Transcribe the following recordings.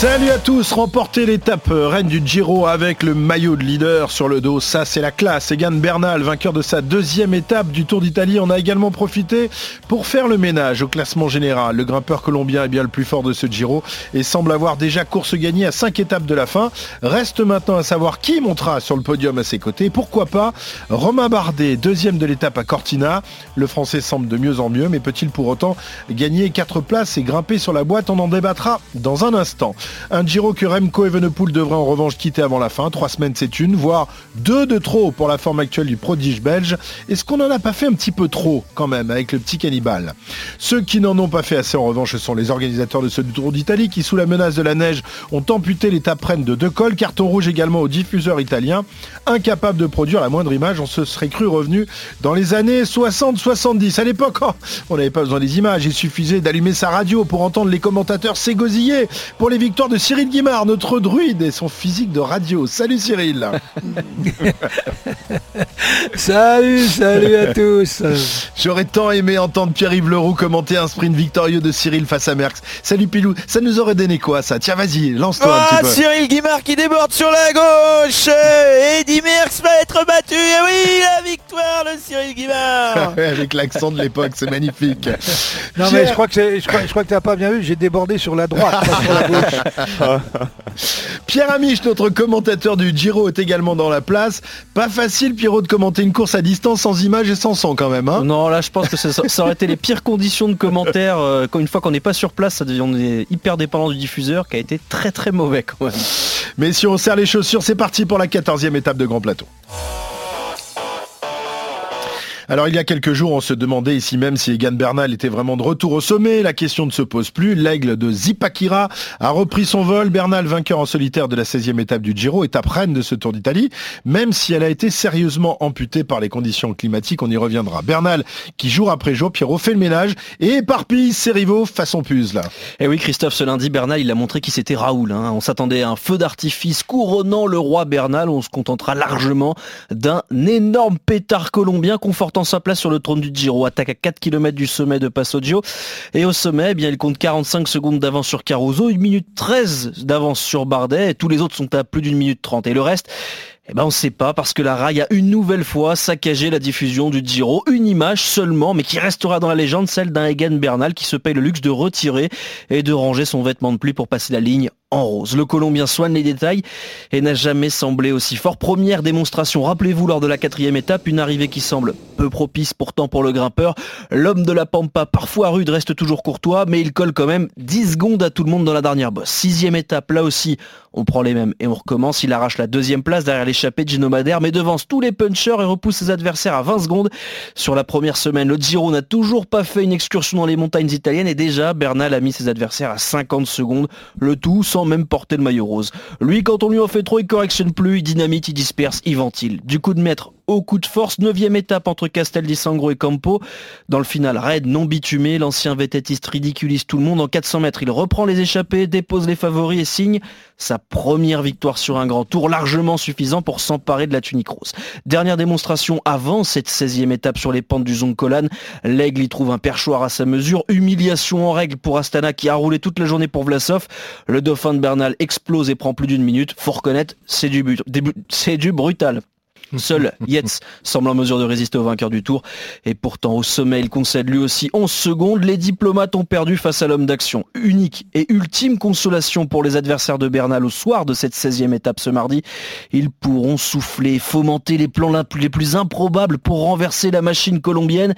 Salut à tous, remporter l'étape euh, reine du Giro avec le maillot de leader sur le dos, ça c'est la classe. Egan Bernal, vainqueur de sa deuxième étape du Tour d'Italie, en a également profité pour faire le ménage au classement général. Le grimpeur colombien est bien le plus fort de ce Giro et semble avoir déjà course gagnée à cinq étapes de la fin. Reste maintenant à savoir qui montera sur le podium à ses côtés. Pourquoi pas Romain Bardet, deuxième de l'étape à Cortina. Le français semble de mieux en mieux, mais peut-il pour autant gagner quatre places et grimper sur la boîte? On en débattra dans un instant. Un Giro que Remco Evenepoel devrait en revanche quitter avant la fin. Trois semaines c'est une, voire deux de trop pour la forme actuelle du prodige belge. Est-ce qu'on n'en a pas fait un petit peu trop quand même avec le petit cannibale? Ceux qui n'en ont pas fait assez en revanche ce sont les organisateurs de ce Tour d'Italie qui sous la menace de la neige ont amputé l'étape reine de deux cols. Carton rouge également aux diffuseurs italiens. Incapables de produire la moindre image, on se serait cru revenu dans les années 60-70. À l'époque, oh, on n'avait pas besoin des images, il suffisait d'allumer sa radio pour entendre les commentateurs s'égosiller pour les victoires de Cyril Guimard, notre druide et son physique de radio. Salut Cyril Salut, salut à tous J'aurais tant aimé entendre Pierre-Yves Leroux commenter un sprint victorieux de Cyril face à Merckx. Salut Pilou, ça nous aurait donné quoi ça? Tiens vas-y, lance-toi un Ah, petit peu. Cyril Guimard qui déborde sur la gauche Eddy Merckx va être battu Et oui, la victoire de Cyril Guimard Avec l'accent de l'époque, c'est magnifique. Non mais je crois que c'est- je crois, je crois que t'as pas bien vu, j'ai débordé sur la droite, pas sur la gauche. Pierre Amiche, notre commentateur du Giro, est également dans la place. Pas facile, Pierrot, de commenter une course à distance sans image et sans son quand même. Hein Non, là, je pense que ça, ça aurait été les pires conditions de commentaires. euh, une fois qu'on n'est pas sur place, ça devient on est hyper dépendant du diffuseur, qui a été très très mauvais quand même. Mais si on serre les chaussures, c'est parti pour la 14e étape de Grand Plateau. Alors il y a quelques jours, on se demandait ici même si Egan Bernal était vraiment de retour au sommet. La question ne se pose plus. L'aigle de Zipakira a repris son vol. Bernal, vainqueur en solitaire de la 16e étape du Giro, étape reine de ce Tour d'Italie, même si elle a été sérieusement amputée par les conditions climatiques. On y reviendra. Bernal, qui jour après jour, Pierrot fait le ménage et éparpille ses rivaux façon puce là. Et oui, Christophe, ce lundi, Bernal, il a montré qui c'était Raoul. hein. On s'attendait à un feu d'artifice couronnant le roi Bernal. On se contentera largement d'un énorme pétard colombien confortant sa place sur le trône du Giro. Attaque à 4 km du sommet de Passoggio. Et au sommet, eh bien, il compte 45 secondes d'avance sur Caruso, 1 minute 13 d'avance sur Bardet. Et tous les autres sont à plus d'une minute 30. Et le reste, eh ben on sait pas parce que la RAI a une nouvelle fois saccagé la diffusion du Giro, une image seulement mais qui restera dans la légende, celle d'un Egan Bernal qui se paye le luxe de retirer et de ranger son vêtement de pluie pour passer la ligne en rose. Le Colombien soigne les détails et n'a jamais semblé aussi fort. Première démonstration, rappelez-vous lors de la quatrième étape, une arrivée qui semble peu propice pourtant pour le grimpeur. L'homme de la Pampa, parfois rude, reste toujours courtois, mais il colle quand même 10 secondes à tout le monde dans la dernière bosse. Sixième étape, là aussi, on prend les mêmes et on recommence. Il arrache la deuxième place derrière l'échappée de Gino Madère, mais devance tous les punchers et repousse ses adversaires à 20 secondes. Sur la première semaine, le Giro n'a toujours pas fait une excursion dans les montagnes italiennes et déjà, Bernal a mis ses adversaires à 50 secondes, le tout sans même porter le maillot rose. Lui, quand on lui en fait trop, il correctionne plus, il dynamite, il disperse, il ventile. Du coup de maître au coup de force, neuvième étape entre Castel di Sangro et Campo. Dans le final, raid non bitumé, l'ancien vététiste ridiculise tout le monde. En 400 mètres, il reprend les échappées, dépose les favoris et signe sa première victoire sur un grand tour, largement suffisant pour s'emparer de la tunique rose. Dernière démonstration avant cette 16e étape sur les pentes du Zoncolan. L'aigle y trouve un perchoir à sa mesure. Humiliation en règle pour Astana qui a roulé toute la journée pour Vlasov. Le dauphin de Bernal explose et prend plus d'une minute. Faut reconnaître, c'est du, but, c'est du brutal. Seul Yates semble en mesure de résister au vainqueur du tour. Et pourtant, au sommet, il concède lui aussi 11 secondes. Les diplomates ont perdu face à l'homme d'action. Unique et ultime consolation pour les adversaires de Bernal au soir de cette 16e étape ce mardi. Ils pourront souffler, fomenter les plans les plus improbables pour renverser la machine colombienne.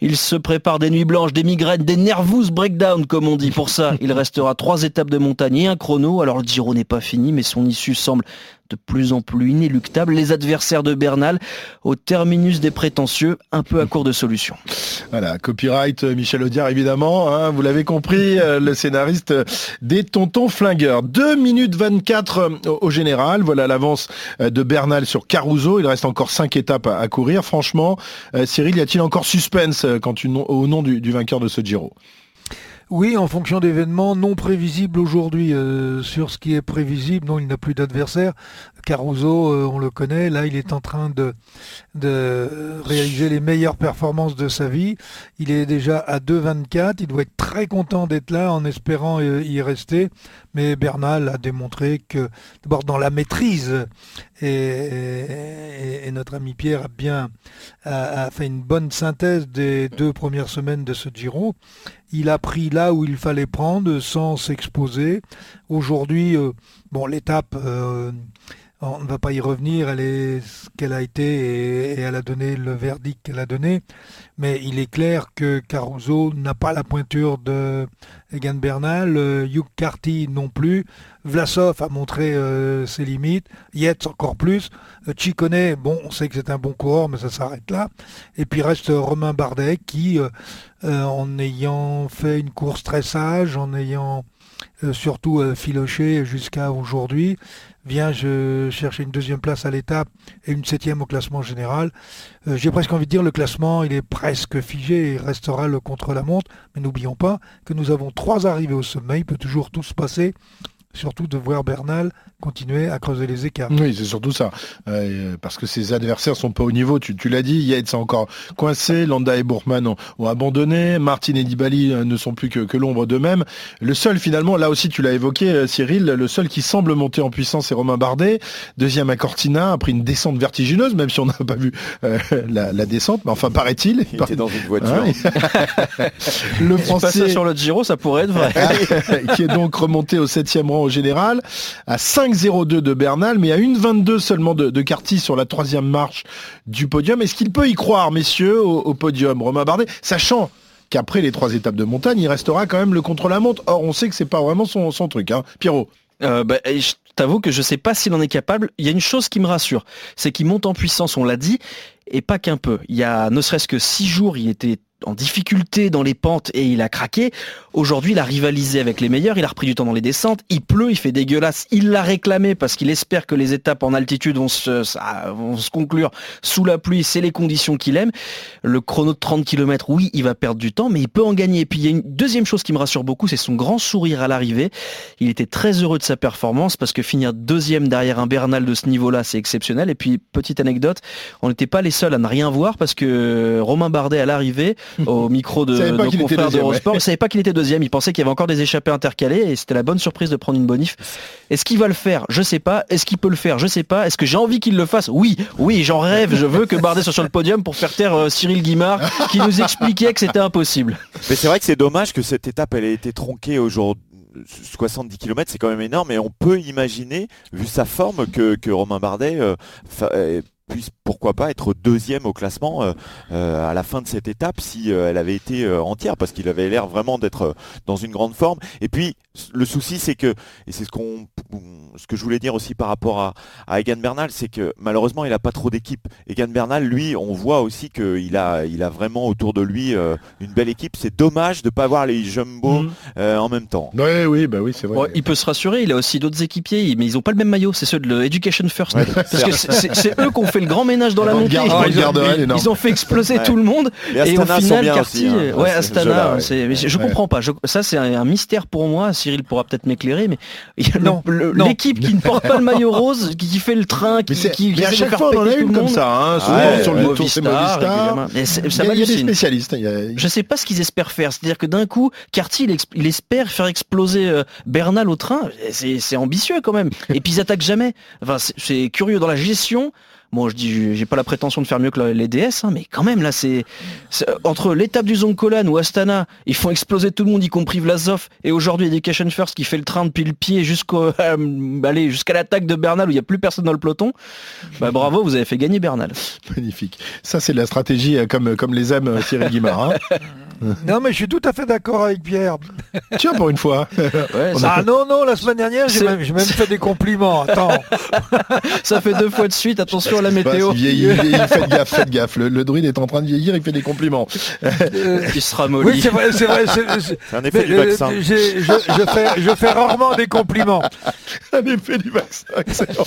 Ils se préparent des nuits blanches, des migraines, des nervous breakdown, comme on dit. Pour ça, il restera trois étapes de montagne et un chrono. Alors le Giro n'est pas fini, mais son issue semble de plus en plus inéluctable. Les adversaires de Bernal, au terminus des prétentieux, un peu à court de solutions. Voilà, copyright euh, Michel Audiard évidemment, hein, vous l'avez compris, euh, le scénariste des Tontons Flingueurs. 2 minutes 24 euh, au, général, voilà l'avance de Bernal sur Caruso, il reste encore 5 étapes à, courir. Franchement, Cyril, y a-t-il encore suspense quand au nom du vainqueur de ce Giro? Oui, en fonction d'événements non prévisibles aujourd'hui. Euh, sur ce qui est prévisible, non, il n'a plus d'adversaire. Caruso, euh, on le connaît, là, il est en train de, de réaliser les meilleures performances de sa vie. Il est déjà à 2,24. Il doit être très content d'être là en espérant y rester. Mais Bernal a démontré que, d'abord, dans la maîtrise, et, notre ami Pierre a bien a fait une bonne synthèse des deux premières semaines de ce Giro il a pris là où il fallait prendre sans s'exposer. Aujourd'hui, euh, bon, l'étape, euh, on ne va pas y revenir, elle est ce qu'elle a été et, elle a donné le verdict qu'elle a donné. Mais il est clair que Caruso n'a pas la pointure de Egan Bernal, euh, Hugh Carty non plus. Vlasov a montré ses limites, Yates encore plus. Chikone, bon, on sait que c'est un bon coureur, mais ça s'arrête là. Et puis reste Romain Bardet qui euh, en ayant fait une course très sage, en ayant euh, surtout euh, filoché jusqu'à aujourd'hui, vient je chercher une deuxième place à l'étape et une septième au classement général. J'ai presque envie de dire le classement, il est presque figé et restera le contre-la-montre. Mais n'oublions pas que nous avons trois arrivées au sommet, il peut toujours tout se passer surtout de voir Bernal continuer à creuser les écarts. Oui, c'est surtout ça. Euh, parce que ses adversaires sont pas au niveau. Tu, l'as dit, Yates a encore coincé, Landa et Bourgman ont, abandonné, Martin et Dibali euh, ne sont plus que, l'ombre d'eux-mêmes. Le seul finalement, là aussi tu l'as évoqué euh, Cyril, le seul qui semble monter en puissance c'est Romain Bardet. Deuxième à Cortina, après une descente vertigineuse, même si on n'a pas vu la, descente, mais enfin paraît-il. Il était dans une voiture. le français sur le Giro, ça pourrait être vrai. qui est donc remonté au septième rang au général, à 5,02 de Bernal, mais à 1,22 seulement de, de Carty sur la troisième marche du podium. Est-ce qu'il peut y croire, messieurs, au, podium Romain Bardet, sachant qu'après les trois étapes de montagne, il restera quand même le contre-la-montre. Or, on sait que c'est pas vraiment son, truc. Hein. Pierrot euh, bah, je t'avoue que je sais pas s'il en est capable. Il y a une chose qui me rassure, c'est qu'il monte en puissance, on l'a dit, et pas qu'un peu. Il y a ne serait-ce que six jours, il était en difficulté dans les pentes et il a craqué. Aujourd'hui, il a rivalisé avec les meilleurs, il a repris du temps dans les descentes, il pleut, il fait dégueulasse, il l'a réclamé parce qu'il espère que les étapes en altitude vont se, vont se conclure sous la pluie, c'est les conditions qu'il aime. Le chrono de 30 km, oui, il va perdre du temps, mais il peut en gagner. Et puis il y a une deuxième chose qui me rassure beaucoup, c'est son grand sourire à l'arrivée. Il était très heureux de sa performance parce que finir deuxième derrière un Bernal de ce niveau-là, c'est exceptionnel. Et puis, petite anecdote, on n'était pas les seuls à ne rien voir parce que Romain Bardet à l'arrivée, au micro de nos confrères d'Eurosport. Il savait pas qu'il était deuxième. Il pensait qu'il y avait encore des échappées intercalées et c'était la bonne surprise de prendre une bonif. Est-ce qu'il va le faire? Je sais pas. Est-ce qu'il peut le faire? Je sais pas. Est-ce que j'ai envie qu'il le fasse? Oui, oui, j'en rêve. Je veux que Bardet soit sur le podium pour faire taire euh, Cyril Guimard qui nous expliquait que c'était impossible. Mais c'est vrai que c'est dommage que cette étape elle ait été tronquée aujourd'hui 70 km, c'est quand même énorme, et on peut imaginer, vu sa forme, que, Romain Bardet euh, euh, puisse pourquoi pas être deuxième au classement euh, euh, à la fin de cette étape si euh, elle avait été entière parce qu'il avait l'air vraiment d'être dans une grande forme. Et puis le souci c'est que et c'est ce qu'on ce que je voulais dire aussi par rapport à, à Egan Bernal, c'est que malheureusement il n'a pas trop d'équipe. Egan Bernal, lui, on voit aussi qu'il a il a vraiment autour de lui une belle équipe. C'est dommage de ne pas avoir les jumbo mm. en même temps. Oui, oui, bah oui, c'est vrai. il peut se rassurer. Il a aussi d'autres équipiers, mais ils n'ont pas le même maillot. C'est ceux de l'Education First. parce que c'est eux qui ont fait le grand ménage dans la montée. ils, ont, fait exploser tout le monde. Et, au final, Carty, hein. ouais, Astana, je comprends pas. ça, c'est un, mystère pour moi. Cyril pourra peut-être m'éclairer, mais l'équipe qui ne porte pas le maillot rose, qui, fait le train, qui, qui, mais à chaque fois on en a une comme ça. Hein, souvent sur le tour, c'est Movistar. Il y a des spécialistes. Je sais pas ce qu'ils espèrent faire. C'est-à-dire que d'un coup, Carty, il espère faire exploser euh, Bernal au train. C'est ambitieux quand même. Et puis ils attaquent jamais. Enfin, c'est curieux dans la gestion. Bon, je dis, j'ai pas la prétention de faire mieux que les DS, hein, mais quand même, là, c'est entre l'étape du Zoncolan ou Astana, ils font exploser tout le monde, y compris Vlasov, et aujourd'hui Education First qui fait le train depuis le pied jusqu'au, euh, jusqu'à l'attaque de Bernal où il n'y a plus personne dans le peloton. Bah, bravo, vous avez fait gagner Bernal. Magnifique. Ça, c'est la stratégie euh, comme, comme les aime euh, Cyril Guimard. Hein. non, mais je suis tout à fait d'accord avec Pierre. Tiens, pour une fois. ah non, non, la semaine dernière, j'ai même, fait des compliments. Attends. ça fait deux fois de suite. Attention sur la météo. faites gaffe, faites gaffe. Le, druide est en train de vieillir, il fait des compliments. il sera molli. Oui, c'est vrai, c'est vrai. C'est un effet du vaccin. Je, fais, je fais rarement des compliments. un effet du vaccin, excellent.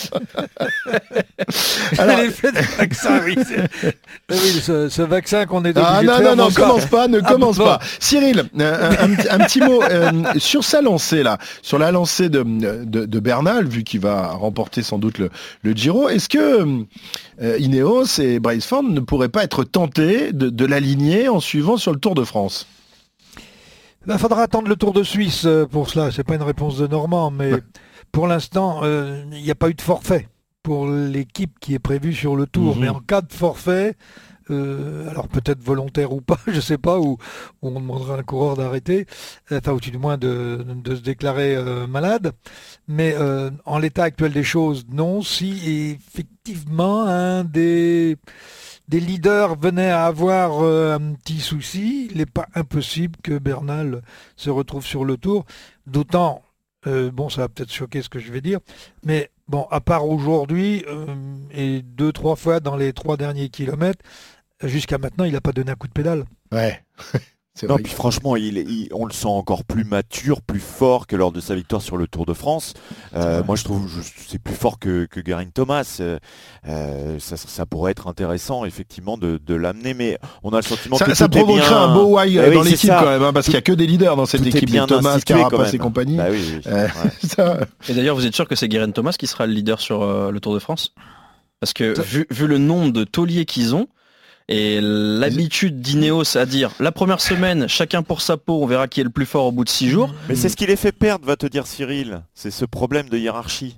Alors... L'effet du vaccin, oui. oui ce, vaccin qu'on est ah, non, de faire. Non, non, non, commence pas, ne ah, commence pas. Cyril, un, petit mot sur sa lancée là, sur la lancée de, de, Bernal, vu qu'il va remporter sans doute le, le Giro. Est-ce que euh, Ineos et Braceford ne pourraient pas être tentés de, l'aligner en suivant sur le Tour de France il ben, faudra attendre le Tour de Suisse euh, pour cela. C'est pas une réponse de Normand, mais pour l'instant, euh, il n'y a pas eu de forfait pour l'équipe qui est prévue sur le Tour. Mhm. Mais en cas de forfait, euh, alors peut-être volontaire ou pas, je sais pas, ou, on demandera à un coureur d'arrêter, enfin ou du moins de, se déclarer euh, malade. Mais euh, en l'état actuel des choses, non. Si effectivement un des des leaders venait à avoir un petit souci, il n'est pas impossible que Bernal se retrouve sur le tour. D'autant, bon, ça va peut-être choquer ce que je vais dire, mais bon, à part aujourd'hui et deux, trois fois dans les trois derniers kilomètres, jusqu'à maintenant, il n'a pas donné un coup de pédale. Ouais. non, puis franchement, il, on le sent encore plus mature, plus fort que lors de sa victoire sur le Tour de France. Euh, moi, je trouve c'est plus fort que, que Garin Thomas. Euh, euh, ça, pourrait être intéressant, effectivement, de, l'amener, mais on a le sentiment ça, que ça provoquerait bien... un beau why eh dans l'équipe quand même, hein, parce qu'il n'y a que des leaders dans cette équipe, de Thomas, Carapace et compagnie. Bah oui, Et d'ailleurs, vous êtes sûr que c'est Garin Thomas qui sera le leader sur le Tour de France? Parce que vu, vu le nombre de tauliers qu'ils ont, et l'habitude d'Ineos à dire la première semaine, chacun pour sa peau, on verra qui est le plus fort au bout de six jours. Mais c'est ce qui les fait perdre, va te dire Cyril. C'est ce problème de hiérarchie.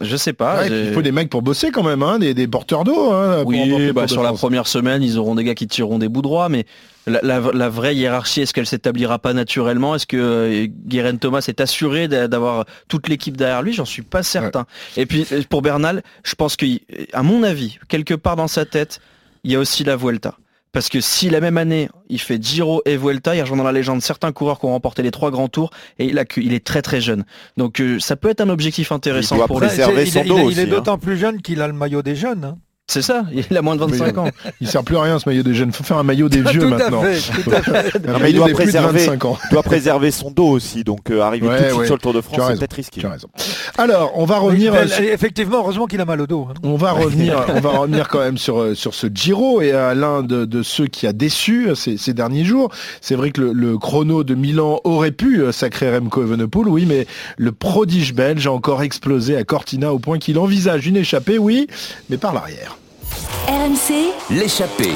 Je sais pas. il faut des mecs pour bosser quand même, hein, des, porteurs d'eau. Hein, oui, bah, sur la première semaine, ils auront des gars qui tireront des bouts droits, mais la, vraie hiérarchie, est-ce qu'elle s'établira pas naturellement? Est-ce que euh, Guérin Thomas est assuré d'avoir toute l'équipe derrière lui? J'en suis pas certain. Et puis euh, pour Bernal, je pense qu'à mon avis, quelque part dans sa tête, il y a aussi la Vuelta. Parce que si la même année, il fait Giro et Vuelta, il rejoint dans la légende certains coureurs qui ont remporté les trois grands tours et il, a, il est très très jeune. Donc euh, ça peut être un objectif intéressant il pour lui. il, est, hein. d'autant plus jeune qu'il a le maillot des jeunes. Hein. C'est ça, il a moins de 25 ans. Il sert plus à rien ce maillot des jeunes. Il faut faire un maillot des vieux maintenant. il doit préserver, doit préserver son dos aussi. Donc euh, arriver tout de suite sur le Tour de France, c'est peut-être risqué. Alors, on va revenir. Effectivement, heureusement qu'il a mal au dos. Hein. On va revenir, on va revenir quand même sur euh, sur ce Giro et à l'un de, ceux qui a déçu euh, ces, derniers jours. C'est vrai que le, chrono de Milan aurait pu sacrer Remco Evenepoel, oui, mais le prodige belge a encore explosé à Cortina au point qu'il envisage une échappée, oui, mais par l'arrière. RMC, l'échappée.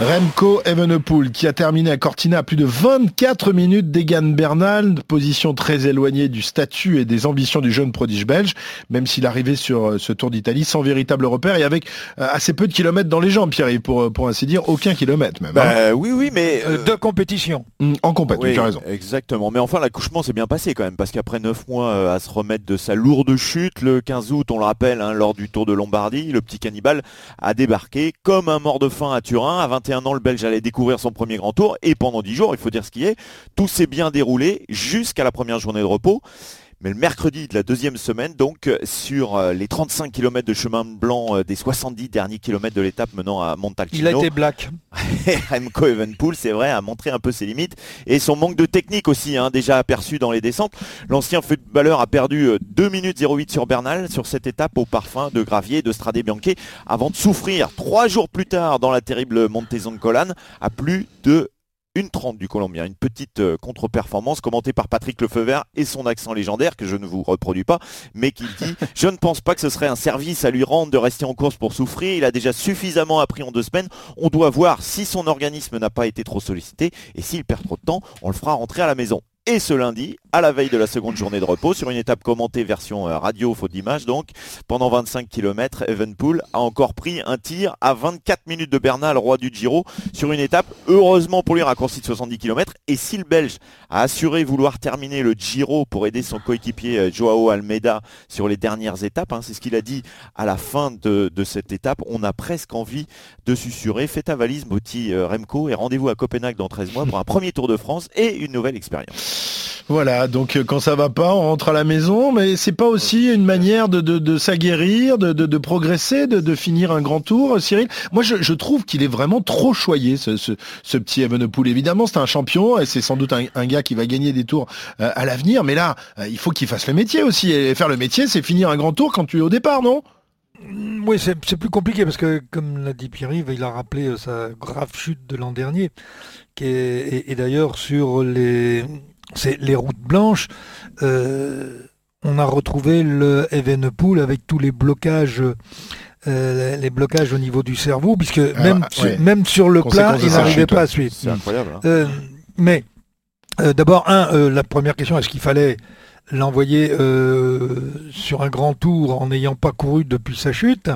Remco Evenepoel qui a terminé à Cortina à plus de 24 minutes d'Egan Bernal, position très éloignée du statut et des ambitions du jeune prodige belge, même s'il arrivait sur euh, ce Tour d'Italie sans véritable repère et avec euh, assez peu de kilomètres dans les jambes, Pierre, pour, euh, pour ainsi dire, aucun kilomètre même. Bah, hein. oui, oui, mais... de compétition. Mm, en compétition, tu as raison. Exactement, mais enfin l'accouchement s'est bien passé quand même, parce qu'après 9 mois à se remettre de sa lourde chute, le 15 août, on le rappelle, hein, lors du Tour de Lombardie, le petit cannibale a débarqué comme un mort de faim à Turin à 21 un an, le Belge allait découvrir son premier grand tour. Et pendant 10 jours, il faut dire ce qui est, tout s'est bien déroulé jusqu'à la première journée de repos. Mais le mercredi de la deuxième semaine, donc sur euh, les 35 km de chemin blanc euh, des 70 derniers kilomètres de l'étape menant à Montalcino. Il a été black. Remco Evenpool, c'est vrai, a montré un peu ses limites et son manque de technique aussi, hein, déjà aperçu dans les descentes. L'ancien footballeur a perdu 2 euh, minutes 08 sur Bernal sur cette étape au parfum de Gravier et de Strade Bianchi avant de souffrir trois jours plus tard dans la terrible Montezon Colane à plus de une 30 du Colombien, une petite euh, contre-performance commentée par Patrick Lefeuvert et son accent légendaire que je ne vous reproduis pas, mais qui dit Je ne pense pas que ce serait un service à lui rendre de rester en course pour souffrir. Il a déjà suffisamment appris en deux semaines. On doit voir si son organisme n'a pas été trop sollicité et s'il perd trop de temps, on le fera rentrer à la maison et ce lundi, à la veille de la seconde journée de repos, sur une étape commentée version euh, radio, faute d'image donc, pendant 25 km, Evenpool a encore pris un tir à 24 minutes de Bernal, roi du Giro, sur une étape, heureusement pour lui, raccourcie de 70 km. Et si le Belge a assuré vouloir terminer le Giro pour aider son coéquipier euh, Joao Almeida sur les dernières étapes, hein, c'est ce qu'il a dit à la fin de, cette étape, on a presque envie de susurrer. Faites ta valise, Moti euh, Remco, et rendez-vous à Copenhague dans 13 mois pour un premier Tour de France et une nouvelle expérience. Voilà, donc euh, quand ça va pas, on rentre à la maison, mais c'est pas aussi une manière de, de, de s'aguerrir, de, progresser, de, finir un grand tour, Cyril Moi, je, trouve qu'il est vraiment trop choyé, ce, ce, ce petit Evenepoel. Évidemment, c'est un champion, et c'est sans doute un, gars qui va gagner des tours euh, à l'avenir, mais là, euh, il faut qu'il fasse le métier aussi. Et faire le métier, c'est finir un grand tour quand tu es au départ, non? Oui, c'est plus compliqué parce que, comme l'a dit Pierre-Yves, il a rappelé euh, sa grave chute de l'an dernier. Qui est, et d'ailleurs, sur les, les routes blanches, euh, on a retrouvé le Evenepoel avec tous les blocages. Euh, les blocages au niveau du cerveau, puisque Ah, même, ouais. sur, même sur le plat, il n'arrivait pas à suivre. C'est incroyable. hein. Euh, mais euh, d'abord, un, euh, la première question, est-ce qu'il fallait l'envoyer euh, sur un grand tour en n'ayant pas couru depuis sa chute?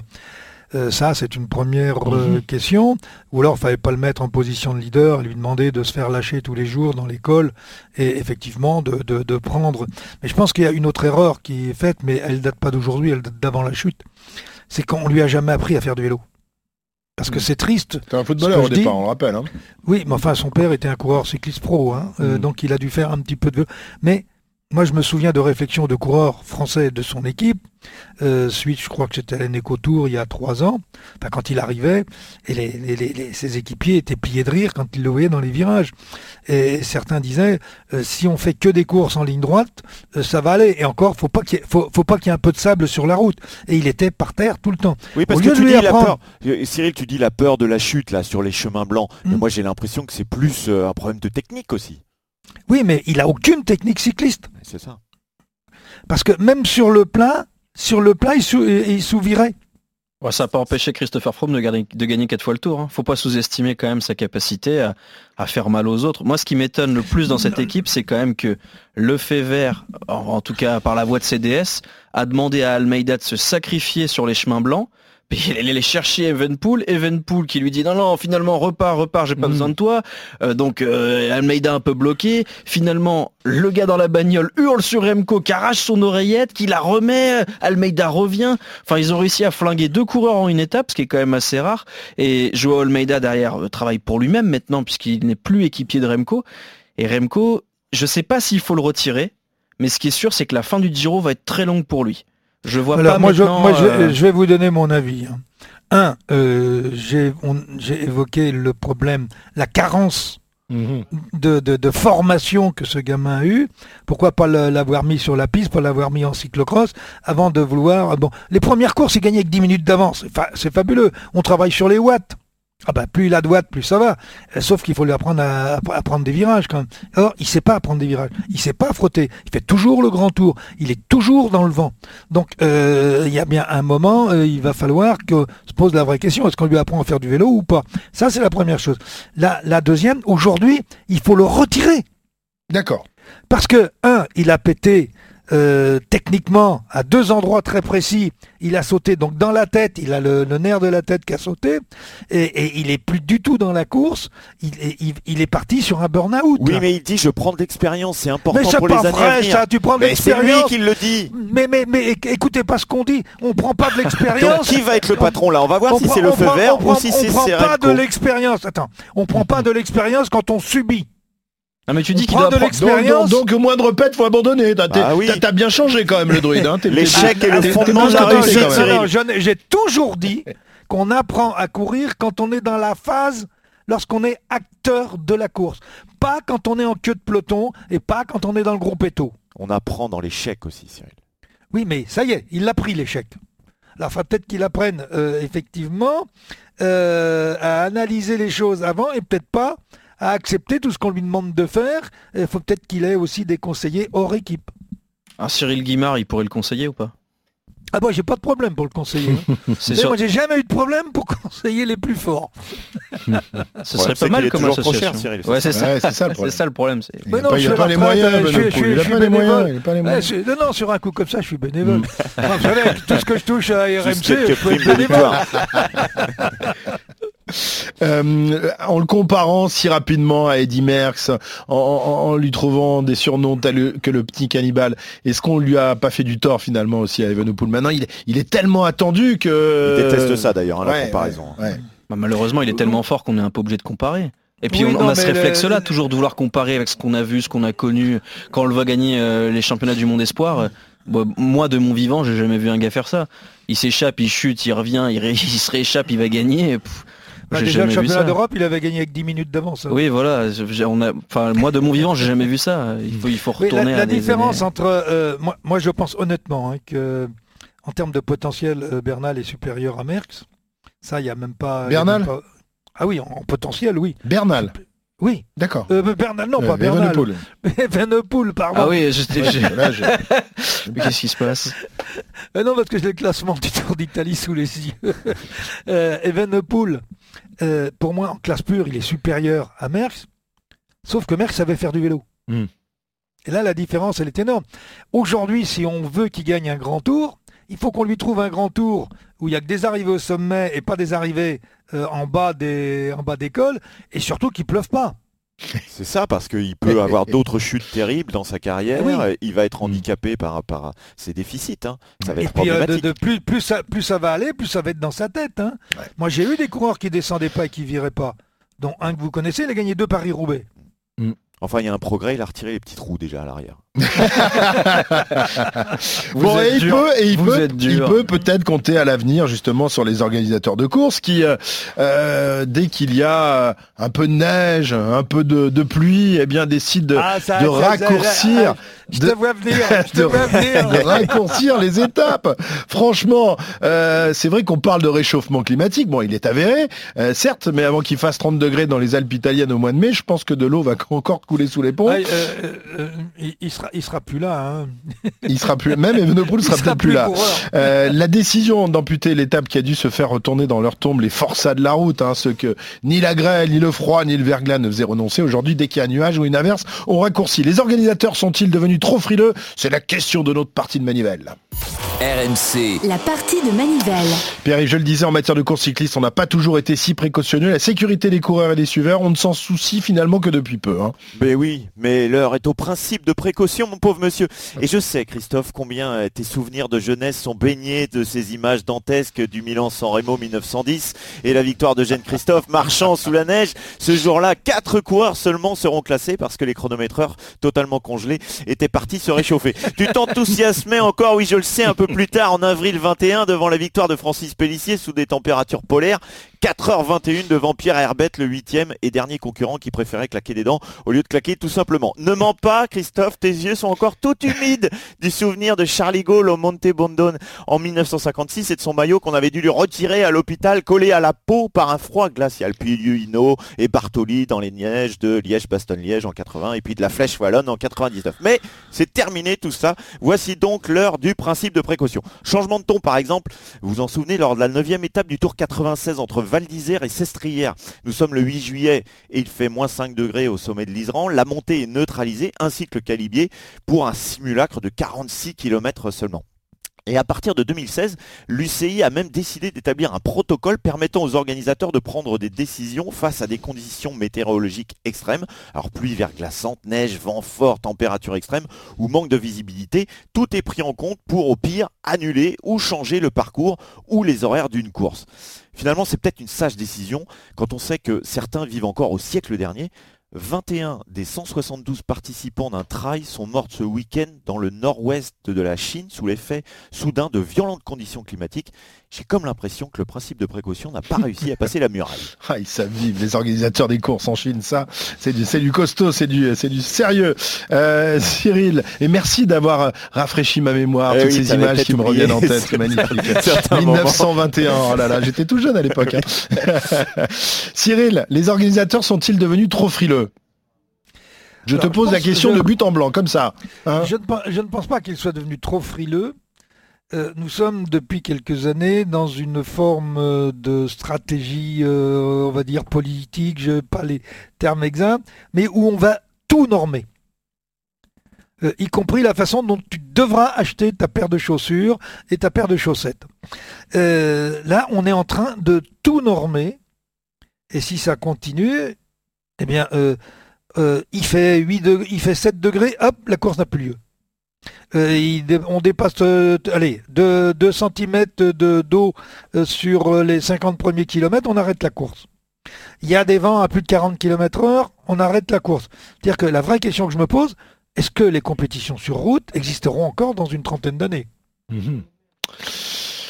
Euh, Ça, c'est une première euh, question. Ou alors, il fallait pas le mettre en position de leader, lui demander de se faire lâcher tous les jours dans l'école et effectivement de, de- de prendre. Mais je pense qu'il y a une autre erreur qui est faite, mais elle date pas d'aujourd'hui, elle date d'avant la chute. C'est qu'on lui a jamais appris à faire du vélo. Parce que c'est triste T'es un footballeur au dis- départ, on le rappelle. Hein. oui, mais enfin, son père était un coureur cycliste pro, hein, euh, Mm. donc il a dû faire un petit peu de vélo. Mais moi, je me souviens de réflexions de coureurs français de son équipe. Euh, suite, je crois que c'était à l'Eneco Tour il y a trois ans, enfin, quand il arrivait, et les, les- les- les- ses équipiers étaient pliés de rire quand ils le voyaient dans les virages. Et certains disaient, euh, si on fait que des courses en ligne droite, euh, ça va aller. Et encore, faut pas qu'il y ait, faut, faut pas qu'il y ait un peu de sable sur la route. Et il était par terre tout le temps. Oui, parce Au que tu dis la peur. Cyril, tu dis la peur de la chute là sur les chemins blancs. Mais Mm. moi, j'ai l'impression que c'est plus un problème de technique aussi. Oui, mais il a aucune technique cycliste. C'est ça. Parce que même sur le plat, sur le plat, il, sou- il. Ouais, ça n'a pas empêché Christopher Froome de, gagner- de gagner quatre fois le tour. Hein. Faut pas sous-estimer quand même sa capacité à, à faire mal aux autres. Moi, ce qui m'étonne le plus dans cette équipe, c'est quand même que le fait vert, en, en tout cas par la voix de CDS, a demandé à Almeida de se sacrifier sur les chemins blancs. Puis il est allé chercher Evenpool, Evenpool qui lui dit non non finalement repars repars j'ai pas Mhm. besoin de toi Euh, donc euh, Almeida un peu bloqué finalement le gars dans la bagnole hurle sur Remco qui arrache son oreillette qui la remet Almeida revient Enfin, ils ont réussi à flinguer deux coureurs en une étape, ce qui est quand même assez rare. Et Joao Almeida derrière euh, travaille pour lui-même maintenant puisqu'il n'est plus équipier de Remco. Et Remco, je sais pas s'il faut le retirer, mais ce qui est sûr, c'est que la fin du Giro va être très longue pour lui. Je vois Alors, pas moi, je, maintenant, moi je, euh, je vais vous donner mon avis. hein. Un, euh, j'ai évoqué le problème, la carence de, de- de formation que ce gamin a eu. Pourquoi pas l'avoir mis sur la piste, pas l'avoir mis en cyclocross, avant de vouloir... Bon, les premières courses, il gagnait avec 10 minutes d'avance. C'est fabuleux. On travaille sur les watts. Ah bah plus il a de watts, plus ça va. Euh, Sauf qu'il faut lui apprendre à, à prendre des virages quand même. Or, il sait pas prendre des virages. Il sait pas frotter. Il fait toujours le grand tour. Il est toujours dans le vent. Donc euh, il y a bien un moment, euh, il va falloir que se pose la vraie question est-ce qu'on lui apprend à faire du vélo ou pas? Ça c'est la première chose. La, la deuxième, aujourd'hui, il faut le retirer D'accord. parce que un, il a pété euh, techniquement à deux endroits très précis. Il a sauté donc dans la tête. Il a le, le nerf de la tête qui a sauté et, et il est plus du tout dans la course. Il est, il, il est parti sur un burn-out. Oui, là. mais il dit je prends de l'expérience, c'est important Mais pour les années à vrai venir. ça. Tu prends de Mais c'est lui l'expérience. qui le dit. Mais, mais, mais éc- écoutez pas ce qu'on dit. On prend pas de Donc l'expérience. qui va être le patron là? On va voir On si c'est le feu prend- vert on prend- ou si c'est On prend pas de l'expérience. Attends, on prend pas de l'expérience quand on subit. Ah, mais tu dis qu'il doit de apprendre- Donc, donc, donc, moindre pète, faut abandonner. T'as Ah oui. bien changé quand même le druide. Hein. L'échec est le fondement de la réussite. Non, non, J'ai toujours dit qu'on apprend à courir quand on est dans la phase lorsqu'on est acteur de la course. Pas quand on est en queue de peloton et pas quand on est dans le groupe éto. On apprend dans l'échec aussi, Cyril. Oui, mais ça y est, il l'a pris l'échec. Alors, il peut-être qu'il apprenne euh, effectivement euh, à analyser les choses avant et peut-être pas à accepter tout ce qu'on lui demande de faire. Il faut peut-être qu'il ait aussi des conseillers hors équipe. Un Cyril Guimard, il pourrait le conseiller ou pas? Ah bon, j'ai pas de problème pour le conseiller. hein. Sûr, Moi, j'ai jamais eu de problème pour conseiller les plus forts. ce serait c'est pas mal comme association. cher, Cyril, c'est Ouais, c'est ça. Ouais, ça le C'est problème. ça le problème. c'est- Il Mais n'a non, pas, pas les retraite, moyens. Il pas les non, non, sur un coup comme ça, je suis bénévole. Enfin, vous savez, avec tout ce que je touche à RMC, je peux être bénévole. Euh, en le comparant si rapidement à Eddie Merckx, en, en- en lui trouvant des surnoms tels que le petit cannibale, est-ce qu'on lui a pas fait du tort finalement aussi à Evenepoel? Maintenant, il, est- il est tellement attendu que... Il déteste ça d'ailleurs, hein, la Ouais, comparaison. ouais, ouais. Bah, malheureusement, il est tellement fort qu'on est un peu obligé de comparer. Et puis Oui, on, non, on a ce le- réflexe-là, toujours de vouloir comparer avec ce qu'on a vu, ce qu'on a connu, quand on le voit gagner euh, les championnats du monde espoir. euh, bon, moi, de mon vivant, j'ai jamais vu un gars faire ça. Il s'échappe, il chute, il revient, il, ré- il se rééchappe, il va gagner. pff, Bah, j'ai déjà, le championnat d'Europe, il avait gagné avec 10 minutes d'avance. hein. Oui, voilà. j'ai- On a, enfin, moi, de mon vivant, j'ai jamais vu ça. Il faut, il faut Oui, la, retourner la à des différence années- entre euh, moi, moi, je pense honnêtement hein, que en termes de potentiel, euh, Bernal est supérieur à Merckx. Ça, il y a même pas. Bernal même pas- Ah oui, en, en potentiel, oui. Bernal. Oui. D'accord. Euh, Bernal, non, pas Bernal. Evenepoel. Evenepoel, pardon. Ah oui, j'ai- mais qu'est-ce qui se passe? Euh, non, parce que j'ai le classement du Tour d'Italie sous les yeux. euh, Evenepoel, euh, pour moi, en classe pure, il est supérieur à Merckx. Sauf que Merckx savait faire du vélo. Hmm. Et là, la différence, elle est énorme. Aujourd'hui, si on veut qu'il gagne un grand tour, il faut qu'on lui trouve un grand tour où il n'y a que des arrivées au sommet et pas des arrivées euh, en bas des en bas des cols, et surtout qu'il pleuve pas. C'est ça, parce qu'il peut avoir d'autres chutes terribles dans sa carrière. Oui. Il va être handicapé par, par ses déficits. hein. Ça va Et être puis euh, de, problématique. de plus, plus, ça, plus ça va aller, plus ça va être dans sa tête. hein. Moi j'ai eu des coureurs qui descendaient pas et qui viraient pas. Dont un que vous connaissez, il a gagné deux Paris-Roubaix. Enfin, il y a un progrès, il a retiré les petites roues déjà à l'arrière. Vous Bon, êtes et il dur. peut, et il Vous peut, il peut peut-être compter à l'avenir justement sur les organisateurs de courses qui, euh, euh, dès qu'il y a un peu de neige, un peu de, de pluie, eh bien décident de, Ah, ça- de ça- ça- raccourcir, Je de- te vois venir, je te de, vois venir. de raccourcir les étapes. Franchement, euh, c'est vrai qu'on parle de réchauffement climatique. Bon, il est avéré, euh, certes, mais avant qu'il fasse 30 degrés dans les Alpes italiennes au mois de mai, je pense que de l'eau va encore couler sous les ponts. Ah, euh, euh, il, il sera, il sera plus là. hein. Il sera plus, même Evenepoel Il sera peut-être plus là. Euh, la décision d'amputer l'étape qui a dû se faire retourner dans leur tombe les forçats de la route, hein, ceux que ni la grêle, ni le froid, ni le verglas ne faisaient renoncer. Aujourd'hui, dès qu'il y a un nuage ou une averse, on raccourcit. Les organisateurs sont-ils devenus trop frileux? C'est la question de notre partie de manivelle. RMC, La partie de Manivelle. Pierre, je le disais, en matière de course cycliste, on n'a pas toujours été si précautionneux. La sécurité des coureurs et des suiveurs, on ne s'en soucie finalement que depuis peu. hein. Mais oui, mais l'heure est au principe de précaution, mon pauvre monsieur. Et je sais, Christophe, combien euh, tes souvenirs de jeunesse sont baignés de ces images dantesques du Milan-San Remo 1910 et la victoire de Jeanne Christophe marchant sous la neige. Ce jour-là, quatre coureurs seulement seront classés parce que les chronométreurs totalement congelés étaient partis se réchauffer. tu t'enthousiasmais encore, oui, je le sais, un peu plus tard, en avril 21, devant la victoire de Francis Pellissier sous des températures polaires. 4h21 devant Pierre Herbette, le huitième et dernier concurrent qui préférait claquer des dents au lieu de claquer tout simplement. Ne mens pas, Christophe, tes yeux sont encore tout humides du souvenir de Charlie Gaulle au Monte Bondone en 1956 et de son maillot qu'on avait dû lui retirer à l'hôpital collé à la peau par un froid glacial. Puis Hino et Bartoli dans les neiges de Liège-Bastogne-Liège en 80 et puis de la Flèche Wallonne en 99. Mais c'est terminé tout ça. Voici donc l'heure du principe de précaution. Changement de ton par exemple, vous vous en souvenez lors de la 9 étape du Tour 96 entre Val d'Isère et Sestrières. Nous sommes le 8 juillet et il fait moins 5 degrés au sommet de l'Iseran. La montée est neutralisée ainsi que le calibier pour un simulacre de 46 km seulement. Et à partir de 2016, l'UCI a même décidé d'établir un protocole permettant aux organisateurs de prendre des décisions face à des conditions météorologiques extrêmes. Alors pluie verglaçante, neige, vent fort, température extrême ou manque de visibilité. Tout est pris en compte pour au pire annuler ou changer le parcours ou les horaires d'une course. Finalement, c'est peut-être une sage décision quand on sait que certains vivent encore au siècle dernier. 21 des 172 participants d'un trail sont morts ce week-end dans le nord-ouest de la Chine sous l'effet soudain de violentes conditions climatiques. J'ai comme l'impression que le principe de précaution n'a pas réussi à passer la muraille. Ah, ils savent vivre, les organisateurs des courses en Chine, ça, c'est du, du costaud, c'est du, du sérieux. Euh, Cyril, et merci d'avoir rafraîchi ma mémoire, Eh toutes oui, ces images qui me reviennent en tête, c'est magnifique. certains moments. 1921, oh là là, j'étais tout jeune à l'époque. hein. Cyril, les organisateurs sont-ils devenus trop frileux? Je te je pose la question je- de but en blanc, comme ça. hein. Je, ne, pen- je ne pense pas qu'il soit devenu trop frileux. Euh, nous sommes depuis quelques années dans une forme euh, de stratégie, euh, on va dire politique, je n'ai pas les termes exacts, mais où on va tout normer. Euh, y compris la façon dont tu devras acheter ta paire de chaussures et ta paire de chaussettes. Là, on est en train de tout normer, et si ça continue, eh bien, euh, il, fait 8 degrés, il fait 7 degrés, hop, la course n'a plus lieu. Euh, on dépasse euh, allez, 2, cm de, d'eau sur les 50 premiers kilomètres, on arrête la course. il y a des vents à plus de 40 km heure, on arrête la course. C'est-à-dire que la vraie question que je me pose, est-ce que les compétitions sur route existeront encore dans une trentaine d'années? Mhm.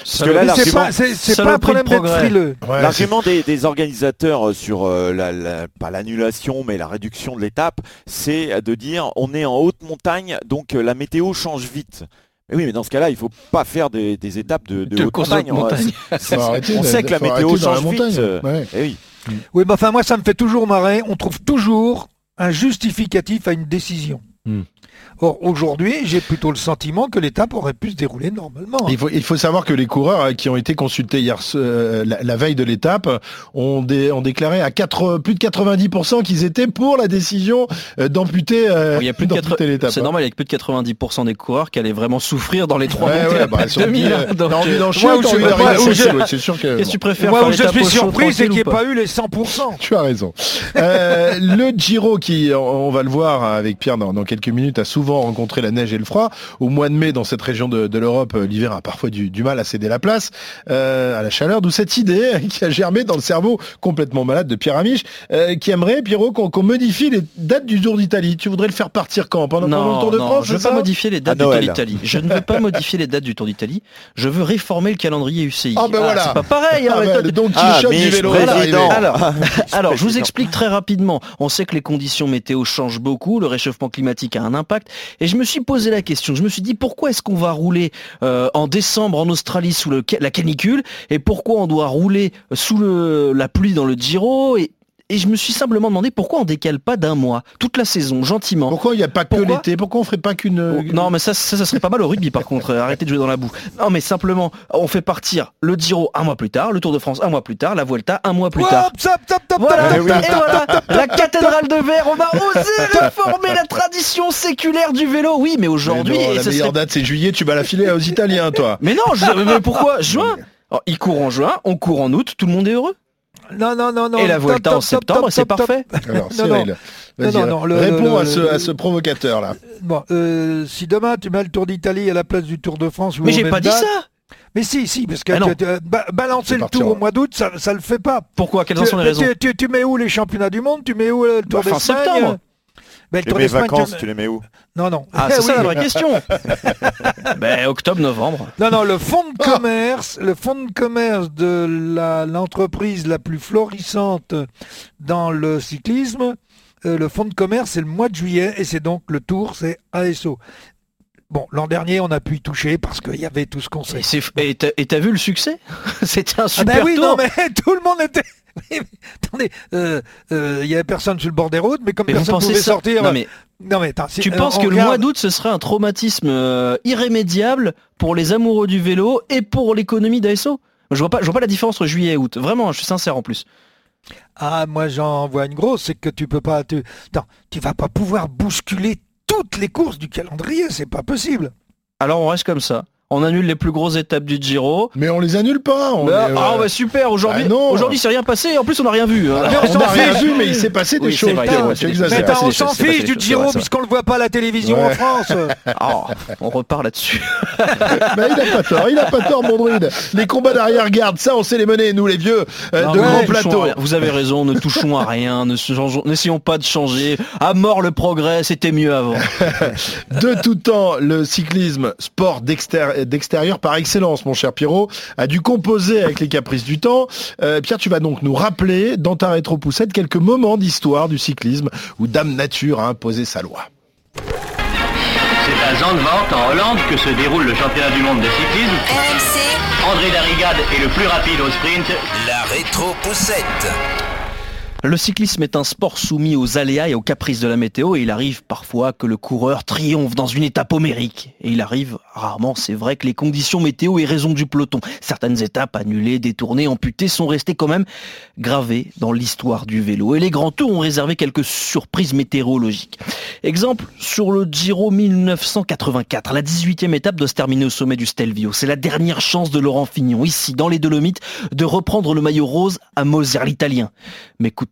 Parce que là, Mais C'est l'argument- pas, c'est- un problème d'être frileux. Ouais, L'argument des, des organisateurs euh, sur euh, la, la- pas l'annulation mais la réduction de l'étape, c'est de dire on est en haute montagne donc euh, la météo change vite. Mais oui, mais dans ce cas-là, il faut pas faire des, des étapes de, de De haute montagne. on sait que la météo arrêter dans la change montagne. vite. Ouais. eh oui. Oui, mais enfin, moi, ça me fait toujours marrer. On trouve toujours un justificatif à une décision. Hmm. Or, aujourd'hui, j'ai plutôt le sentiment que l'étape aurait pu se dérouler normalement. Il faut, il faut savoir que les coureurs euh, qui ont été consultés hier euh, la, la veille de l'étape ont, dé- ont déclaré à 4, plus de 90% qu'ils étaient pour la décision euh, d'amputer euh, Il y a plus de d'amputer 80 l'étape. C'est normal, il y a que plus de 90% des coureurs qui allaient vraiment souffrir dans les trois Ouais, montées ouais, à bah, Paris sur le 2000, pied, donc, t'as envie d'enchaîner, moi, où t'as je- envie moi, d'arriver où à je- Chelsea, ouais, c'est sûr que... Qu'est-ce que tu préfères Moi, où je suis surpris, c'est qu'il n'y ait pas eu les 100%. Tu as raison. Le Giro, qui, on va le voir avec Pierre dans, dans quelques minutes, a souvent rencontré la neige et le froid. Au mois de mai, dans cette région de, de l'Europe, euh, l'hiver a parfois du, du mal à céder la place euh, à la chaleur. D'où cette idée qui a germé dans le cerveau complètement malade de Pierre Amiche, euh, qui aimerait, Pierrot, qu'on qu'on modifie les dates du Tour d'Italie. Tu voudrais le faire partir quand? Pendant, pendant le Non, Tour de non, France je ne veux pas modifier les dates du Tour d'Italie. Je ne veux pas modifier les dates du Tour d'Italie. Je veux réformer le calendrier UCI. Ah ben voilà. C'est pas pareil. hein, Ah, Don Ah, du vélo président. Alors, alors, je vous explique très rapidement. On sait que les conditions météo changent beaucoup, le réchauffement climatique a un impact, et je me suis posé la question. Je me suis dit pourquoi est-ce qu'on va rouler euh, en décembre en Australie sous la canicule, et pourquoi on doit rouler sous le, la pluie dans le Giro? Et je me suis simplement demandé pourquoi on décale pas d'un mois, toute la saison, gentiment. Pourquoi il n'y a pas que Pourquoi l'été? Pourquoi on ferait pas qu'une... Oh, Non, mais ça, ça, ça serait pas mal au rugby par contre. euh, Arrêtez de jouer dans la boue. Non, mais simplement, on fait partir le Giro un mois plus tard, le Tour de France un mois plus tard, la Vuelta un mois plus tard. Hop, top, top, top, Voilà, top, et voilà, la cathédrale de verre, on a osé réformer la tradition séculaire du vélo. Oui, mais aujourd'hui, la meilleure serait- date c'est juillet, tu vas la filer aux Italiens toi. Mais non, je- mais pourquoi? Juin? Alors, Il court en juin, on court en aut, tout le monde est heureux. Non, non, non, non. et la Vuelta top, en septembre, c'est parfait. Alors Non, non. Cyril, Non, non, le- réponds le- à, ce, le- à ce provocateur là. Bon, euh, si demain tu mets le Tour d'Italie à la place du Tour de France, ou Mais j'ai pas dit ça. Mais si, si, parce que Ah non. tu- tu- ba- balancer le Tour on- au mois d'août, ça, ça le fait pas. Pourquoi? Quelles Tu, en sont les raisons? tu- tu- tu mets où les championnats du monde? Tu mets où euh, le Tour Bah, fin d'Espagne? septembre. Ben, le Et Tour mes d'Espagne, vacances, tu- tu les mets où Non, non. Ah, Eh c'est ça oui. la vraie question. ben, octobre, novembre. Non, non, le fonds de commerce, le fonds de commerce de la- l'entreprise la, plus florissante dans le cyclisme, euh, le fonds de commerce, c'est le mois de juillet et c'est donc le tour, c'est ASO. Bon, l'an dernier, on a pu y toucher parce qu'il y avait tout ce qu'on sait. Et t'as vu le succès C'était un Ah super ben oui, tour. non, mais tout le monde était... Mais attendez, euh, euh, il y avait personne sur le bord des routes, mais comme Mais personne pouvait ça sortir... Non, mais Non, mais attends, Tu euh, penses que le mois d'août, ce serait un traumatisme euh, irrémédiable pour les amoureux du vélo et pour l'économie d'ASO je vois, pas, je vois pas la différence entre juillet et août. Vraiment, je suis sincère en plus. Ah, moi j'en vois une grosse, c'est que tu peux pas... Tu... Attends, tu vas pas pouvoir bousculer toutes les courses du calendrier, c'est pas possible. Alors on reste comme ça. On annule les plus grosses étapes du Giro. Mais on les annule pas. On Bah, les, ah euh, bah super, aujourd'hui bah aujourd'hui c'est rien passé, en plus on n'a rien vu. hein. alors, Mais on n'a rien vu, mais il s'est passé des Oui, choses. vrai, Mais on s'en fiche du Giro puisqu'on le voit pas à la télévision en Ouais. France. Ah, on repart là-dessus. Il a pas tort, il a pas tort, mon druide. Les combats d'arrière-garde, ça, on sait les mener, nous, les vieux, euh, Non, de à plateaux. rien. Vous avez raison, ne touchons à rien, n'essayons pas de changer. À mort le progrès, c'était mieux avant. De tout temps, le cyclisme, sport d'extér- d'extérieur par excellence, mon cher Pierrot, a dû composer avec les caprices du temps. Euh, Pierre, tu vas donc nous rappeler, dans ta rétro-poussette, quelques moments d'histoire du cyclisme où Dame Nature a imposé sa loi. C'est à Zandvoort, en Hollande, que se déroule le championnat du monde de cyclisme. RMC, André Darrigade est le plus rapide au sprint. la rétro-poussette. Le cyclisme est un sport soumis aux aléas et aux caprices de la météo et il arrive parfois que le coureur triomphe dans une étape homérique. Et il arrive rarement, c'est vrai, que les conditions météo aient raison du peloton. Certaines étapes annulées, détournées, amputées sont restées quand même gravées dans l'histoire du vélo. Et les grands tours ont réservé quelques surprises météorologiques. Exemple, sur le Giro 1984, la 18e étape doit se terminer au sommet du Stelvio. C'est la dernière chance de Laurent Fignon, ici dans les Dolomites, de reprendre le maillot rose à Moser l'italien.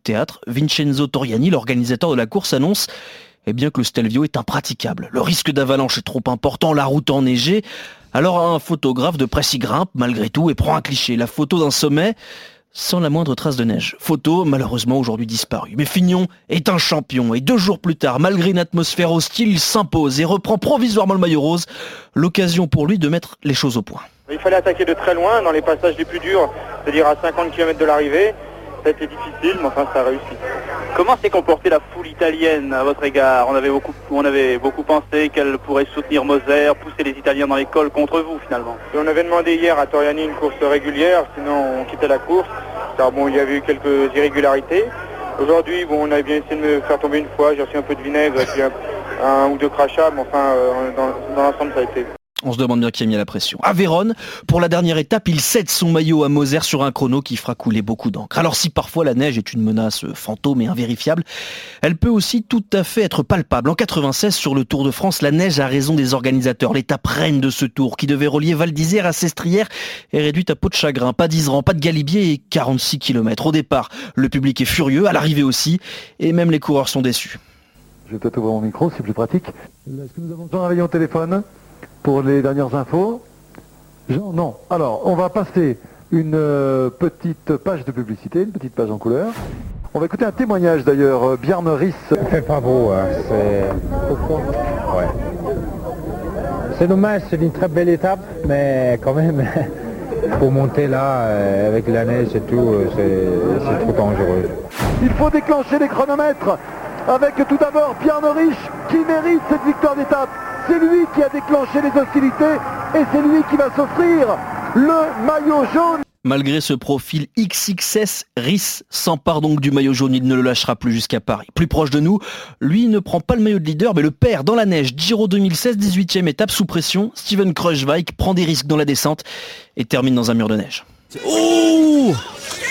Théâtre, Vincenzo Toriani, l'organisateur de la course, annonce eh bien que le Stelvio est impraticable. Le risque d'avalanche est trop important, la route enneigée. Alors un photographe de presse y grimpe malgré tout et prend un cliché, la photo d'un sommet sans la moindre trace de neige. Photo malheureusement aujourd'hui disparue. Mais Fignon est un champion et deux jours plus tard, malgré une atmosphère hostile, il s'impose et reprend provisoirement le maillot rose. L'occasion pour lui de mettre les choses au point. Il fallait attaquer de très loin dans les passages les plus durs, c'est-à-dire à 50 km de l'arrivée. Ça a été difficile, mais enfin ça a réussi. Comment s'est comportée la foule italienne à votre égard? On avait, beaucoup, on avait beaucoup pensé qu'elle pourrait soutenir Moser, pousser les Italiens dans l'école contre vous finalement. On avait demandé hier à Toriani une course régulière, sinon on quittait la course. Car bon, il y avait eu quelques irrégularités. Aujourd'hui, bon, on a bien essayé de me faire tomber une fois, j'ai reçu un peu de vinaigre et puis un, ou deux crachats, mais enfin, euh, dans l'ensemble, ça a été. On se demande bien qui a mis la pression. À Vérone, pour la dernière étape, il cède son maillot à Moser sur un chrono qui fera couler beaucoup d'encre. Alors si parfois la neige est une menace fantôme et invérifiable, elle peut aussi tout à fait être palpable. En 96, sur le Tour de France, la neige a raison des organisateurs. L'étape reine de ce tour, qui devait relier Val d'Isère à Sestrières, est réduite à peau de chagrin. Pas d'Isran, pas de Galibier et 46 km. Au départ, le public est furieux, à l'arrivée aussi, et même les coureurs sont déçus. Je vais peut-être ouvrir mon micro, c'est plus pratique. Est-ce que nous avons Jean Réveillon au téléphone? Pour les dernières infos Jean, non. Alors, on va passer une euh, petite page de publicité, une petite page en couleur. On va écouter un témoignage d'ailleurs, euh, Bjarne Riss. C'est pas beau, hein. c'est... Ouais. C'est dommage, c'est une très belle étape, mais quand même, pour monter là, euh, avec la neige et tout, euh, c'est, c'est trop dangereux. Il faut déclencher les chronomètres avec tout d'abord Bjarne Riss qui mérite cette victoire d'étape. C'est lui qui a déclenché les hostilités et c'est lui qui va s'offrir le maillot jaune. Malgré ce profil XXS, Riss s'empare donc du maillot jaune, il ne le lâchera plus jusqu'à Paris. Plus proche de nous, lui ne prend pas le maillot de leader, mais le perd dans la neige. Giro 2016, 18e étape sous pression. Steven Kruijswijk prend des risques dans la descente et termine dans un mur de neige. Ooh!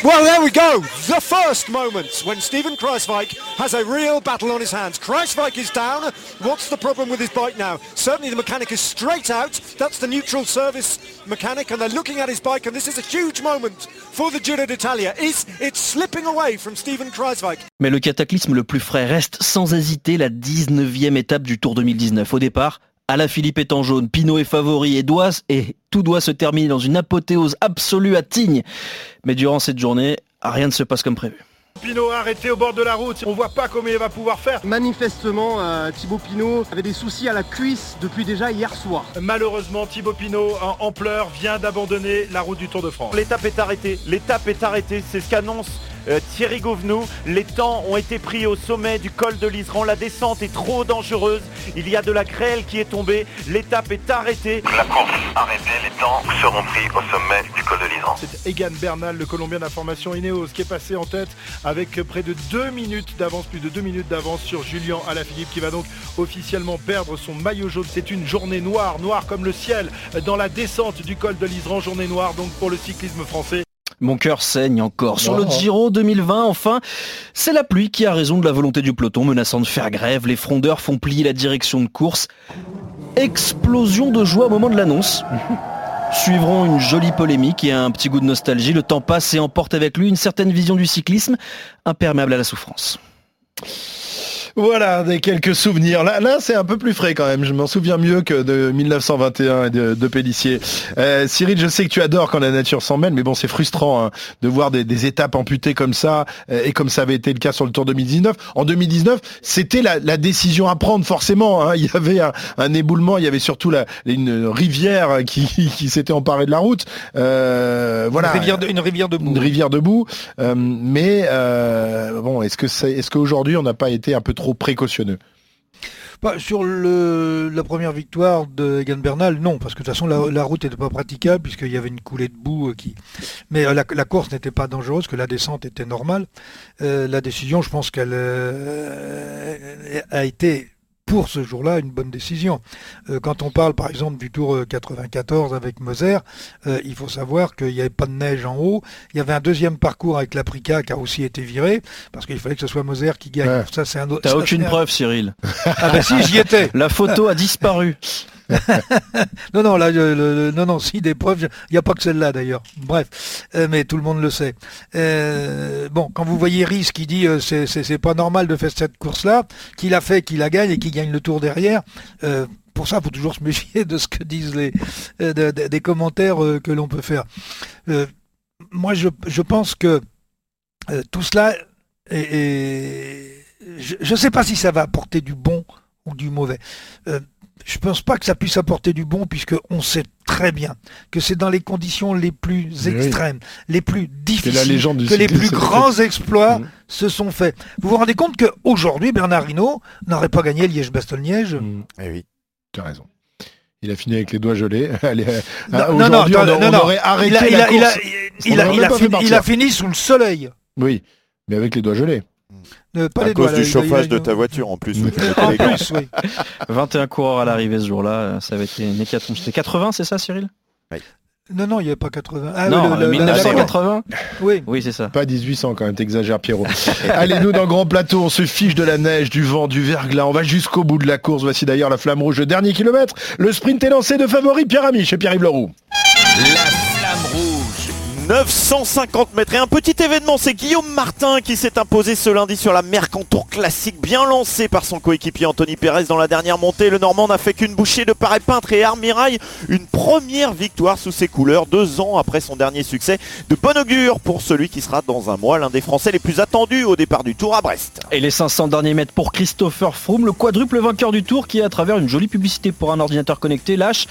Well, there we go. The first moment when Stephen Kreiswijk has a real battle on his hands. Kreiswijk is down. What's the problem with his bike now? Certainly the mechanic is straight out. That's the neutral service mechanic, and they're looking at his bike, and this is a huge moment for the Giro d'Italia. Is it's slipping away from Stephen Kreiswijk? Mais le cataclysme le plus frais reste sans hésiter la 19e étape du Tour 2019. Au départ, Alain Philippe est en jaune, Pinot est favori et, doit, et tout doit se terminer dans une apothéose absolue à Tignes. Mais durant cette journée, rien ne se passe comme prévu. Pinot arrêté au bord de la route, on voit pas comment il va pouvoir faire. Manifestement, euh, Thibaut Pinot avait des soucis à la cuisse depuis déjà hier soir. Malheureusement, Thibaut Pinot, en, en pleurs, vient d'abandonner la route du Tour de France. L'étape est arrêtée, l'étape est arrêtée, c'est ce qu'annonce Thierry Gouvenou. Les temps ont été pris au sommet du col de l'Isran, la descente est trop dangereuse, il y a de la grêle qui est tombée, l'étape est arrêtée. La course arrêtée, les temps seront pris au sommet du col de l'Isran. C'est Egan Bernal, le Colombien d'information Ineos, qui est passé en tête avec près de 2 minutes d'avance, plus de 2 minutes d'avance sur Julien Alaphilippe qui va donc officiellement perdre son maillot jaune. C'est une journée noire, noire comme le ciel dans la descente du col de l'Isran, journée noire donc pour le cyclisme français. Mon cœur saigne encore. Sur le Giro 2020, enfin, c'est la pluie qui a raison de la volonté du peloton menaçant de faire grève. Les frondeurs font plier la direction de course. Explosion de joie au moment de l'annonce. Suivront une jolie polémique et un petit goût de nostalgie. Le temps passe et emporte avec lui une certaine vision du cyclisme, imperméable à la souffrance. Voilà, des quelques souvenirs. Là, là c'est un peu plus frais quand même. Je m'en souviens mieux que de 1921 et de, de Pellissier. Euh, Cyril, je sais que tu adores quand la nature s'en mêle, mais bon, c'est frustrant hein, de voir des, des, étapes amputées comme ça, euh, et comme ça avait été le cas sur le Tour 2019. En 2019, c'était la, la, décision à prendre forcément. Hein. Il y avait un, un, éboulement, il y avait surtout la, une rivière qui, qui s'était emparée de la route. Euh, voilà, une rivière de, une rivière de boue. Une rivière de boue. Euh, mais bon, est-ce que c'est, est-ce qu'aujourd'hui on n'a pas été un peu trop précautionneux bah, sur le, la première victoire de Egan Bernal, non, parce que de toute façon la, route n'était pas praticable puisqu'il y avait une coulée de boue euh, qui. Mais euh, la, la, course n'était pas dangereuse, que la descente était normale. Euh, la décision, je pense qu'elle a été pour ce jour-là une bonne décision. Euh, quand on parle par exemple du Tour 94 avec Moser, euh, il faut savoir qu'il n'y avait pas de neige en haut. Il y avait un deuxième parcours avec l'Aprica qui a aussi été viré parce qu'il fallait que ce soit Moser qui gagne. Ouais. Ça c'est un autre. T'as aucune preuve, Cyril. ah ben si, j'y étais. La photo a disparu. non, non, là, le, le, non, non, si des preuves, il n'y a pas que celle-là d'ailleurs. Bref, euh, mais tout le monde le sait. Euh, bon, quand vous voyez Rhys qui dit euh, c'est pas normal de faire cette course-là, qu'il a fait, qu'il la gagne et gagne le tour derrière. Euh, pour ça, il faut toujours se méfier de ce que disent les de, de, des commentaires que l'on peut faire moi, je, je pense que euh, tout cela, est- est- je ne sais pas si ça va apporter du bon ou du mauvais. Euh, je pense pas que ça puisse apporter du bon, puisque on sait très bien que c'est dans les conditions les plus Oui. extrêmes, les plus difficiles, la légende que les plus grands exploits Mm. Se sont faits. Vous vous rendez compte qu'aujourd'hui, Bernard Hinault n'aurait pas gagné Liège-Bastogne-Liège Eh oui. Tu as raison. Il a fini avec les doigts gelés. Allez, euh, Non, ah, non, non, aujourd'hui, attends, on, non, on non. aurait arrêté il a, il la a- il a- course. il On a- l'aurait il a même pas fait fini, il partir. a fini sous le soleil. Oui, mais avec les doigts gelés. Euh, pas À les cause doigts, du chauffage de ta voiture en plus. En plus, oui. 21 coureurs à l'arrivée ce jour-là, ça avait été une hécatombe. C'était 80, c'est ça Cyril? Non, non, il n'y avait pas 80. Ah, Non, oui, le- le- 1980 Oui. Oui, c'est ça. Pas 1800 quand même, t'exagères Pierrot. Allez, nous dans Grand Plateau, on se fiche de la neige, du vent, du verglas. On va jusqu'au bout de la course. Voici d'ailleurs la flamme rouge, le dernier kilomètre. Le sprint est lancé de favori Pierre Amiche et Pierre-Yves Leroux. La. 950 mètres et un petit événement, c'est Guillaume Martin qui s'est imposé ce lundi sur la Mercantour classique, bien lancé par son coéquipier Anthony Pérez dans la dernière montée. Le Normand n'a fait qu'une bouchée de pareil peintre et Armirail, une première victoire sous ses couleurs, deux ans après son dernier succès. De bon augure pour celui qui sera dans un mois l'un des Français les plus attendus au départ du Tour à Brest. Et les 500 derniers mètres pour Christopher Froome, le quadruple vainqueur du Tour qui, à travers une jolie publicité pour un ordinateur connecté, lâche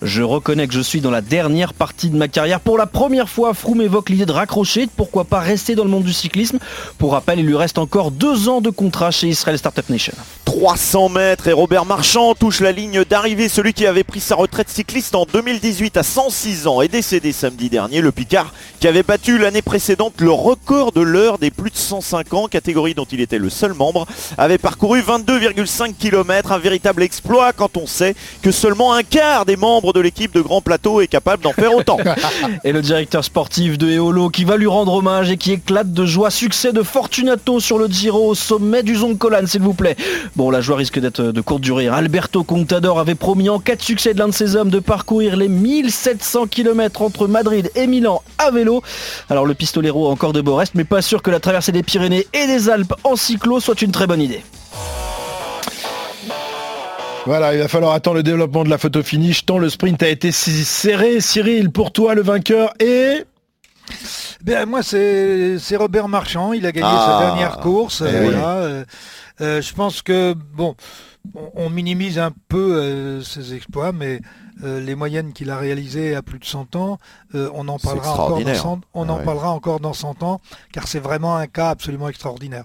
Je reconnais que je suis dans la dernière partie de ma carrière. Pour la première fois, Froome évoque l'idée de raccrocher, de pourquoi pas rester dans le monde du cyclisme. Pour rappel, il lui reste encore deux ans de contrat chez Israel Startup Nation. 300 mètres et Robert Marchand touche la ligne d'arrivée. Celui qui avait pris sa retraite cycliste en 2018 à 106 ans est décédé samedi dernier. Le Picard qui avait battu l'année précédente le record de l'heure des plus de 105 ans, catégorie dont il était le seul membre, avait parcouru 22,5 km. Un véritable exploit quand on sait que seulement un quart des membres de l'équipe de Grand Plateau est capable d'en faire autant. Et le directeur sportif de Eolo qui va lui rendre hommage et qui éclate de joie. Succès de Fortunato sur le Giro au sommet du Zoncolan, s'il vous plaît. Bon, la joie risque d'être de courte durée. Alberto Contador avait promis en cas de succès de l'un de ses hommes de parcourir les 1700 km entre Madrid et Milan à vélo. Alors le pistolero a encore de beaux restes, mais pas sûr que la traversée des Pyrénées et des Alpes en cyclo soit une très bonne idée. Voilà, il va falloir attendre le développement de la photo finish, tant le sprint a été si serré. Cyril, pour toi, le vainqueur est... Ben, moi, c'est Robert Marchand. Il a gagné Ah. sa dernière course. Eh euh, oui. voilà, euh, euh, je pense que, bon, on, on minimise un peu euh, ses exploits, mais euh, les moyennes qu'il a réalisées à plus de 100 ans, on en parlera encore dans extraordinaire. 100, on Ah en parlera encore dans 100 ans, car c'est vraiment un cas absolument extraordinaire.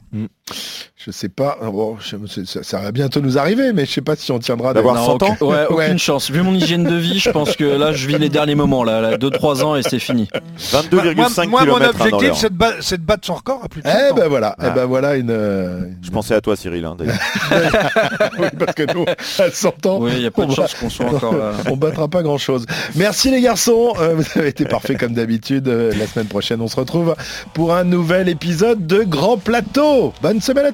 Je sais pas, bon, je- ça, ça va bientôt nous arriver, mais je sais pas si on tiendra D'avoir Non, 100 ans aucun- Ouais, aucune Ouais. chance. Vu mon hygiène de vie, je pense que là, je vis les derniers moments, là, 2-3 ans et c'est fini. 22,5 moi, moi, mon objectif, c'est de, ba- c'est de battre son record à plus de 100 Eh ben voilà, eh Ah. ben voilà une... euh, une- Je pensais à toi Cyril. hein, d'ailleurs. oui, parce que nous, à 100 ans, Oui, il y a peu de chances qu'on soit encore là. on battra pas grand chose. Merci les garçons, Euh, vous avez été parfaits comme d'habitude. Euh, La semaine prochaine, on se retrouve pour un nouvel épisode de Grand Plateau. Bonne semaine à